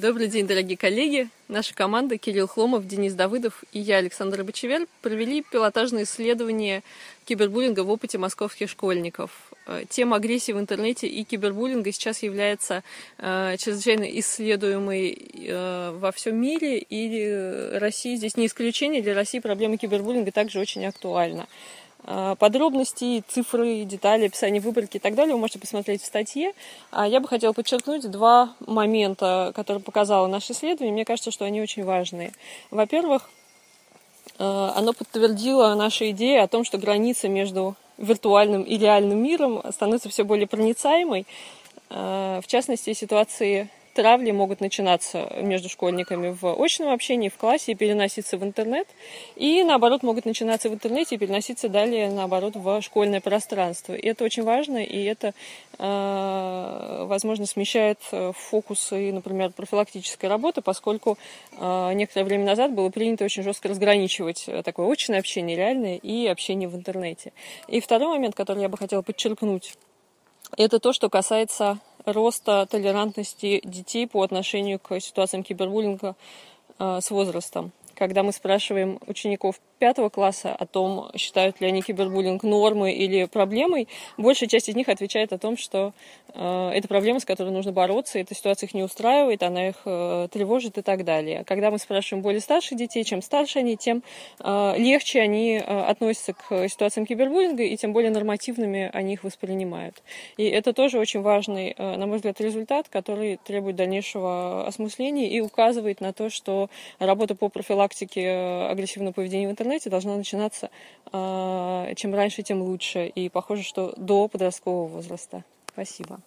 Добрый день, дорогие коллеги. Наша команда Кирилл Хломов, Денис Давыдов и я, Александр Бочевель, провели пилотажное исследование кибербуллинга в опыте московских школьников. Э, тема агрессии в интернете и кибербуллинга сейчас является э, чрезвычайно исследуемой э, во всем мире, и Россия здесь не исключение. Для России проблема кибербуллинга также очень актуальна. А, подробности, цифры, детали, описание выборки и так далее вы можете посмотреть в статье. А я бы хотела подчеркнуть два момента, которые показало наше исследование. Мне кажется, что они очень важные. Во-первых, а, оно подтвердило наши идеи о том, что граница между виртуальным и реальным миром становится все более проницаемой. В частности, ситуации травли могут начинаться между школьниками в очном общении, в классе и переноситься в интернет. И наоборот, могут начинаться в интернете и переноситься далее, наоборот, в школьное пространство. И это очень важно, и это, э, возможно, смещает э, фокус и, например, профилактической работы, поскольку э, некоторое время назад было принято очень жестко разграничивать такое очное общение реальное и общение в интернете. И второй момент, который я бы хотела подчеркнуть, это то, что касается роста толерантности детей по отношению к ситуациям кибербуллинга э, с возрастом. Когда мы спрашиваем учеников пятого класса о том, считают ли они кибербуллинг нормой или проблемой, большая часть из них отвечает о том, что э, это проблема, с которой нужно бороться, эта ситуация их не устраивает, она их э, тревожит и так далее. Когда мы спрашиваем более старших детей, чем старше они, тем э, легче они э, относятся к ситуациям кибербуллинга и тем более нормативными они их воспринимают. И это тоже очень важный, э, на мой взгляд, результат, который требует дальнейшего осмысления и указывает на то, что работа по профилактике э, агрессивного поведения в интернете интернете должна начинаться а, чем раньше, тем лучше. И похоже, что до подросткового возраста. Спасибо.